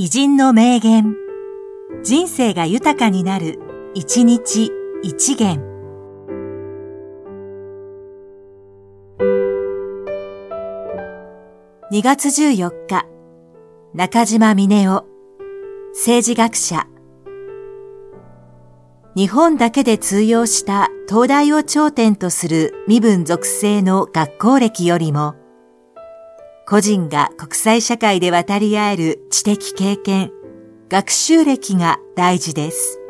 偉人の名言。人生が豊かになる、一日一元。2月14日、中島峰夫、政治学者。日本だけで通用した東大を頂点とする身分属性の学校歴よりも、個人が国際社会で渡り合える知的経験、学習歴が大事です。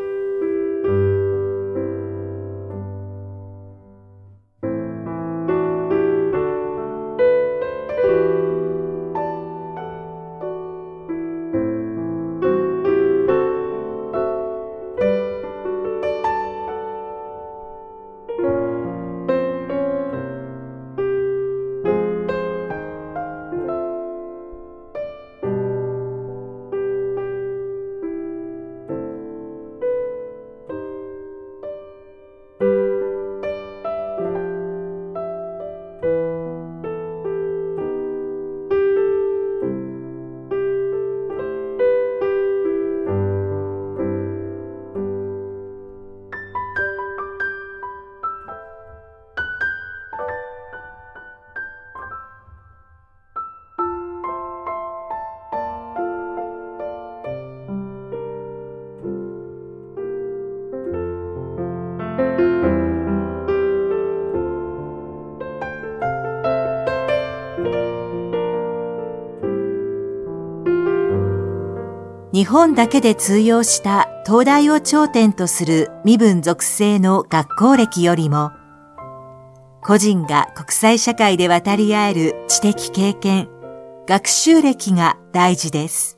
日本だけで通用した東大を頂点とする身分属性の学校歴よりも、個人が国際社会で渡り合える知的経験、学習歴が大事です。